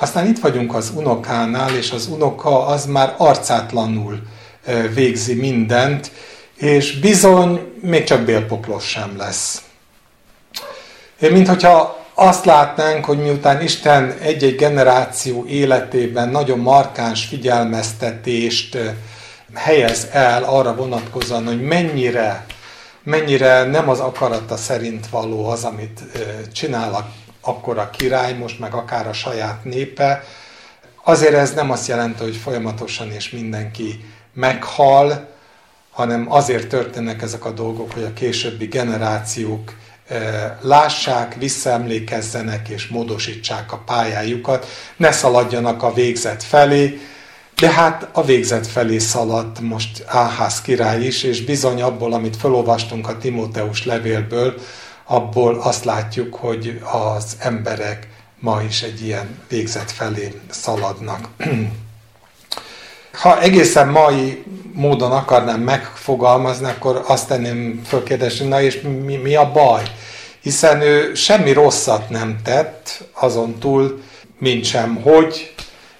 Aztán itt vagyunk az unokánál, és az unoka az már arcátlanul végzi mindent, és bizony még csak bélpoklos sem lesz. Mint hogyha azt látnánk, hogy miután Isten egy-egy generáció életében nagyon markáns figyelmeztetést helyez el arra vonatkozóan, hogy mennyire, mennyire nem az akarata szerint való az, amit csinál akkor a király, most meg akár a saját népe, azért ez nem azt jelenti, hogy folyamatosan és mindenki meghal, hanem azért történnek ezek a dolgok, hogy a későbbi generációk lássák, visszaemlékezzenek és módosítsák a pályájukat, ne szaladjanak a végzet felé, de hát a végzet felé szaladt most Áhász király is, és bizony abból, amit felolvastunk a Timóteus levélből, abból azt látjuk, hogy az emberek ma is egy ilyen végzet felé szaladnak. Ha egészen mai módon akarnám megfogalmazni, akkor azt tenném fölkérdésni, na és mi, mi a baj? Hiszen ő semmi rosszat nem tett, azon túl, mint sem hogy,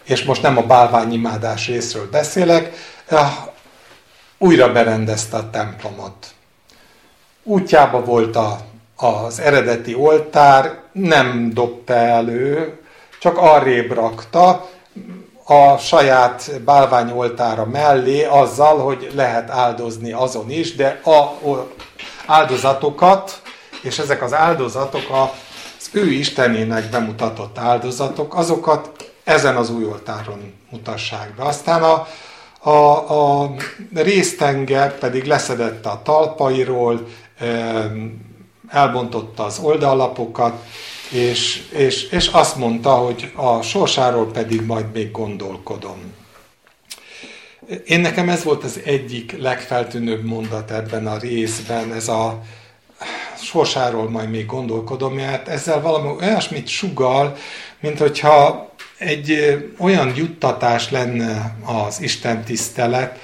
és most nem a bálványimádás részről beszélek, újra berendezte a templomot. Útjába volt a, az eredeti oltár, nem dobta elő, csak arrébb rakta, a saját bálványoltára mellé azzal, hogy lehet áldozni azon is, de a áldozatokat, és ezek az áldozatok az ő Istenének bemutatott áldozatok, azokat ezen az új oltáron mutassák be. Aztán a, a, a résztenger pedig leszedette a talpairól, elbontotta az oldallapokat, és, és, és azt mondta, hogy a sorsáról pedig majd még gondolkodom. Én nekem ez volt az egyik legfeltűnőbb mondat ebben a részben, ez a sorsáról majd még gondolkodom, mert ezzel valami olyasmit sugal, mint hogyha egy olyan juttatás lenne az Isten tisztelet,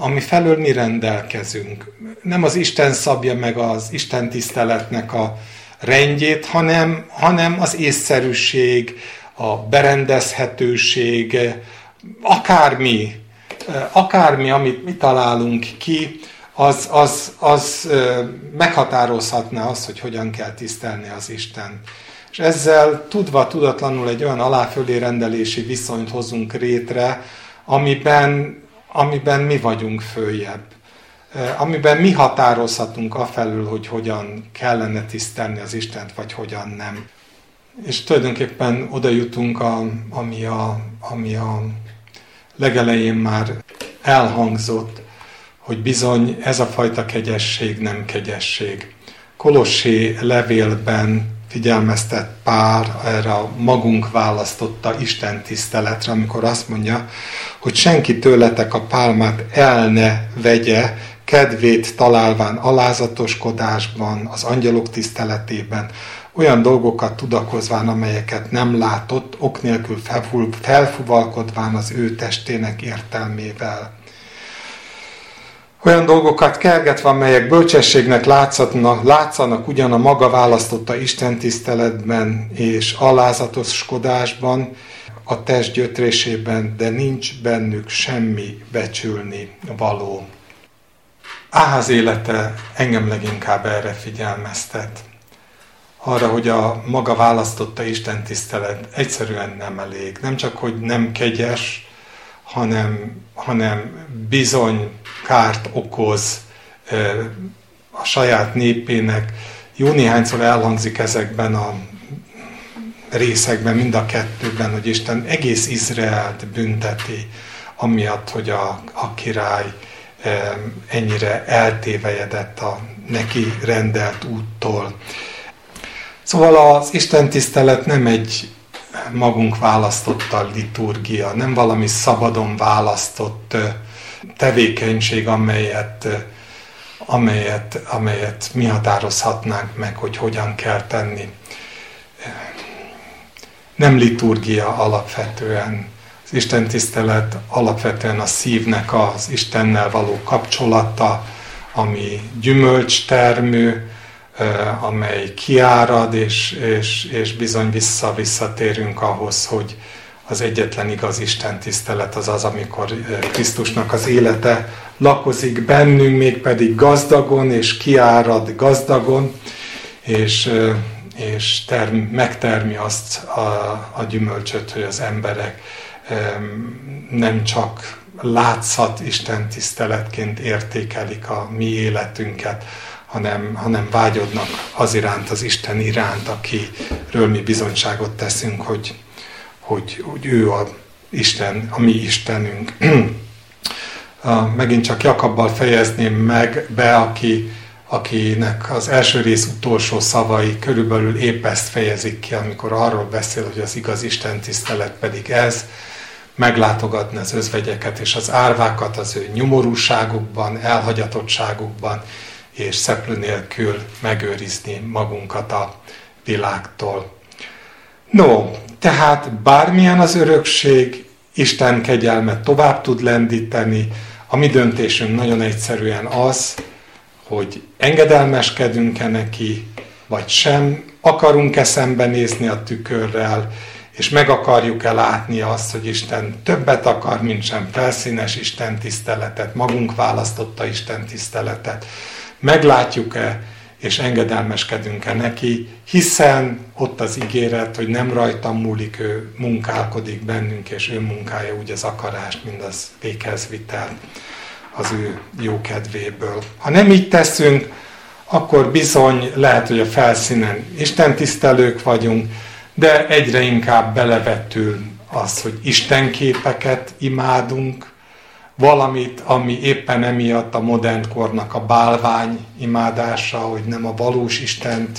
ami felől mi rendelkezünk. Nem az Isten szabja meg az Isten tiszteletnek a rendjét, hanem, hanem az észszerűség, a berendezhetőség, akármi, akármi, amit mi találunk ki, az, az, az meghatározhatná azt, hogy hogyan kell tisztelni az Isten. És ezzel tudva, tudatlanul egy olyan aláfölé rendelési viszonyt hozunk rétre, amiben, amiben mi vagyunk följebb. Amiben mi határozhatunk afelül, hogy hogyan kellene tisztelni az Istent, vagy hogyan nem. És tulajdonképpen oda jutunk, a, ami, a, ami a legelején már elhangzott, hogy bizony ez a fajta kegyesség nem kegyesség. Kolossé levélben figyelmeztet pár erre a magunk választotta Isten tiszteletre, amikor azt mondja, hogy senki tőletek a pálmát el ne vegye, kedvét találván alázatoskodásban, az angyalok tiszteletében, olyan dolgokat tudakozván, amelyeket nem látott, ok nélkül felfuvalkodván az ő testének értelmével olyan dolgokat kergetve, amelyek bölcsességnek látszatnak, látszanak ugyan a maga választotta Isten tiszteletben és alázatoskodásban, a test gyötrésében, de nincs bennük semmi becsülni való. Áház élete engem leginkább erre figyelmeztet. Arra, hogy a maga választotta Isten tisztelet egyszerűen nem elég. Nem csak, hogy nem kegyes, hanem, hanem bizony kárt okoz a saját népének. Jó néhányszor elhangzik ezekben a részekben, mind a kettőben, hogy Isten egész Izraelt bünteti, amiatt, hogy a, a király ennyire eltévejedett a neki rendelt úttól. Szóval az Isten tisztelet nem egy magunk választotta liturgia, nem valami szabadon választott tevékenység, amelyet, amelyet, amelyet mi határozhatnánk meg, hogy hogyan kell tenni. Nem liturgia alapvetően. Az Isten tisztelet alapvetően a szívnek az Istennel való kapcsolata, ami gyümölcstermő, amely kiárad, és, és, és bizony vissza-visszatérünk ahhoz, hogy az egyetlen igaz Isten tisztelet az az, amikor Krisztusnak az élete lakozik bennünk, mégpedig gazdagon, és kiárad gazdagon, és, és term, megtermi azt a, a gyümölcsöt, hogy az emberek nem csak látszat Isten tiszteletként értékelik a mi életünket, hanem, hanem vágyodnak az iránt, az Isten iránt, akiről mi bizonyságot teszünk, hogy, hogy, hogy ő a Isten, a mi Istenünk. Megint csak Jakabbal fejezném meg be, aki, akinek az első rész utolsó szavai körülbelül épp ezt fejezik ki, amikor arról beszél, hogy az igaz Isten tisztelet pedig ez, meglátogatni az özvegyeket és az árvákat az ő nyomorúságukban, elhagyatottságukban, és szeplő nélkül megőrizni magunkat a világtól. No, tehát bármilyen az örökség, Isten kegyelmet tovább tud lendíteni, a mi döntésünk nagyon egyszerűen az, hogy engedelmeskedünk-e neki, vagy sem, akarunk-e szembenézni a tükörrel, és meg akarjuk-e látni azt, hogy Isten többet akar, mint sem felszínes Isten tiszteletet, magunk választotta Isten tiszteletet. Meglátjuk-e, és engedelmeskedünk-e neki, hiszen ott az ígéret, hogy nem rajtam múlik, ő munkálkodik bennünk, és ő munkája úgy az akarást, mint az vitel az ő jó kedvéből. Ha nem így teszünk, akkor bizony lehet, hogy a felszínen Isten tisztelők vagyunk, de egyre inkább belevetül az, hogy Isten képeket imádunk, valamit, ami éppen emiatt a modern kornak a bálvány imádása, hogy nem a valós Istent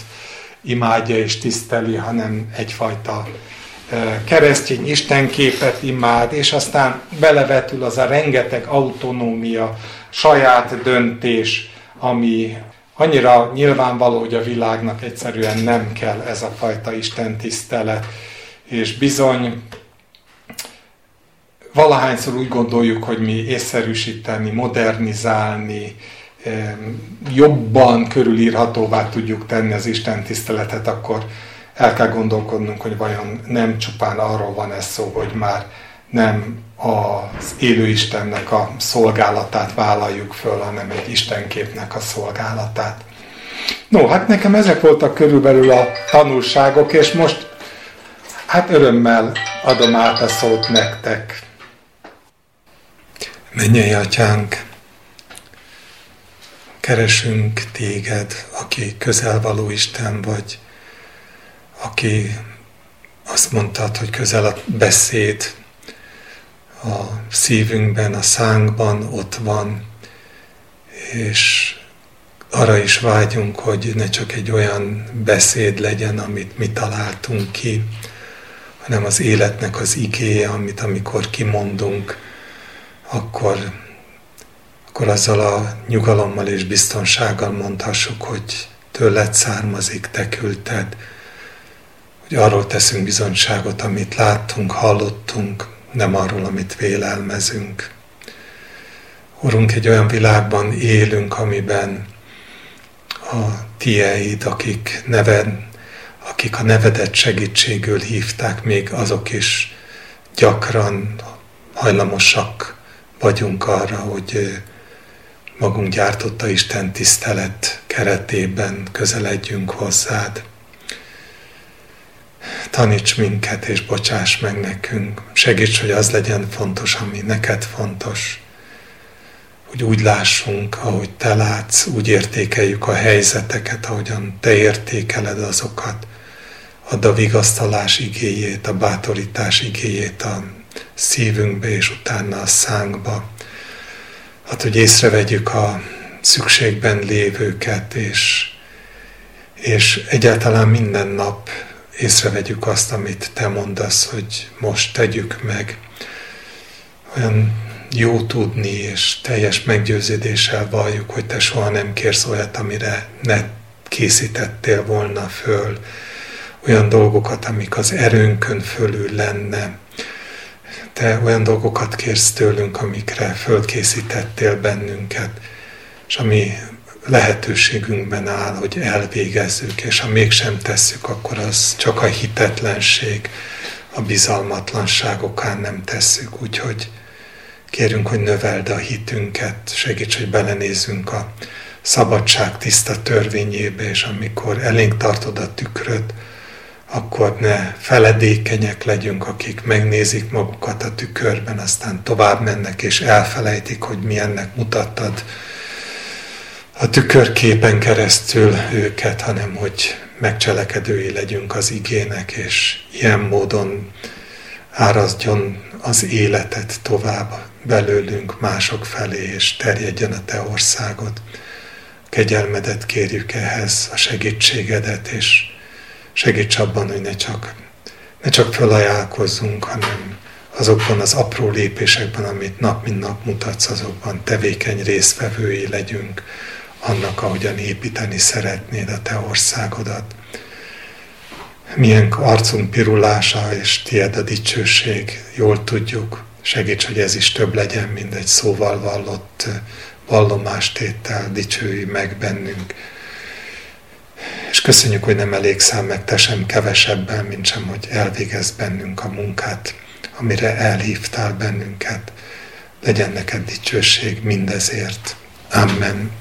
imádja és tiszteli, hanem egyfajta keresztény istenképet imád, és aztán belevetül az a rengeteg autonómia, saját döntés, ami annyira nyilvánvaló, hogy a világnak egyszerűen nem kell ez a fajta Isten tisztelet, és bizony valahányszor úgy gondoljuk, hogy mi észszerűsíteni, modernizálni, jobban körülírhatóvá tudjuk tenni az Isten tiszteletet, akkor el kell gondolkodnunk, hogy vajon nem csupán arról van ez szó, hogy már nem az élő Istennek a szolgálatát vállaljuk föl, hanem egy Istenképnek a szolgálatát. No, hát nekem ezek voltak körülbelül a tanulságok, és most hát örömmel adom át a szót nektek. Mennyei atyánk, keresünk téged, aki közelvaló Isten vagy, aki azt mondtad, hogy közel a beszéd, a szívünkben, a szánkban ott van, és arra is vágyunk, hogy ne csak egy olyan beszéd legyen, amit mi találtunk ki, hanem az életnek az igéje, amit amikor kimondunk, akkor, akkor azzal a nyugalommal és biztonsággal mondhassuk, hogy tőled származik, te küldted, hogy arról teszünk bizonyságot, amit láttunk, hallottunk, nem arról, amit vélelmezünk. Urunk, egy olyan világban élünk, amiben a tieid, akik, neved, akik a nevedet segítségül hívták, még azok is gyakran hajlamosak vagyunk arra, hogy magunk gyártotta Isten tisztelet keretében közeledjünk hozzád. Taníts minket és bocsáss meg nekünk. Segíts, hogy az legyen fontos, ami neked fontos. Hogy úgy lássunk, ahogy te látsz, úgy értékeljük a helyzeteket, ahogyan te értékeled azokat. Add a vigasztalás igéjét, a bátorítás igéjét a szívünkbe és utána a szánkba. Hát, hogy észrevegyük a szükségben lévőket, és, és egyáltalán minden nap észrevegyük azt, amit te mondasz, hogy most tegyük meg. Olyan jó tudni, és teljes meggyőződéssel valljuk, hogy te soha nem kérsz olyat, amire ne készítettél volna föl, olyan dolgokat, amik az erőnkön fölül lenne, te olyan dolgokat kérsz tőlünk, amikre fölkészítettél bennünket, és ami lehetőségünkben áll, hogy elvégezzük, és ha mégsem tesszük, akkor az csak a hitetlenség, a bizalmatlanság okán nem tesszük. Úgyhogy kérünk, hogy növeld a hitünket, segíts, hogy belenézzünk a szabadság tiszta törvényébe, és amikor elénk tartod a tükröt, akkor ne feledékenyek legyünk, akik megnézik magukat a tükörben, aztán tovább mennek és elfelejtik, hogy milyennek mutattad a tükörképen keresztül őket, hanem hogy megcselekedői legyünk az igének, és ilyen módon árazdjon az életet tovább belőlünk mások felé, és terjedjen a Te országod. Kegyelmedet kérjük ehhez, a segítségedet, és segíts abban, hogy ne csak, ne csak felajánlkozzunk, hanem azokban az apró lépésekben, amit nap mint nap mutatsz, azokban tevékeny résztvevői legyünk annak, ahogyan építeni szeretnéd a te országodat. Milyen arcunk pirulása és tied a dicsőség, jól tudjuk. Segíts, hogy ez is több legyen, mint egy szóval vallott vallomástétel, dicsői meg bennünk. És köszönjük, hogy nem elég meg te sem kevesebben, mint sem, hogy elvégez bennünk a munkát, amire elhívtál bennünket. Legyen neked dicsőség mindezért. Amen.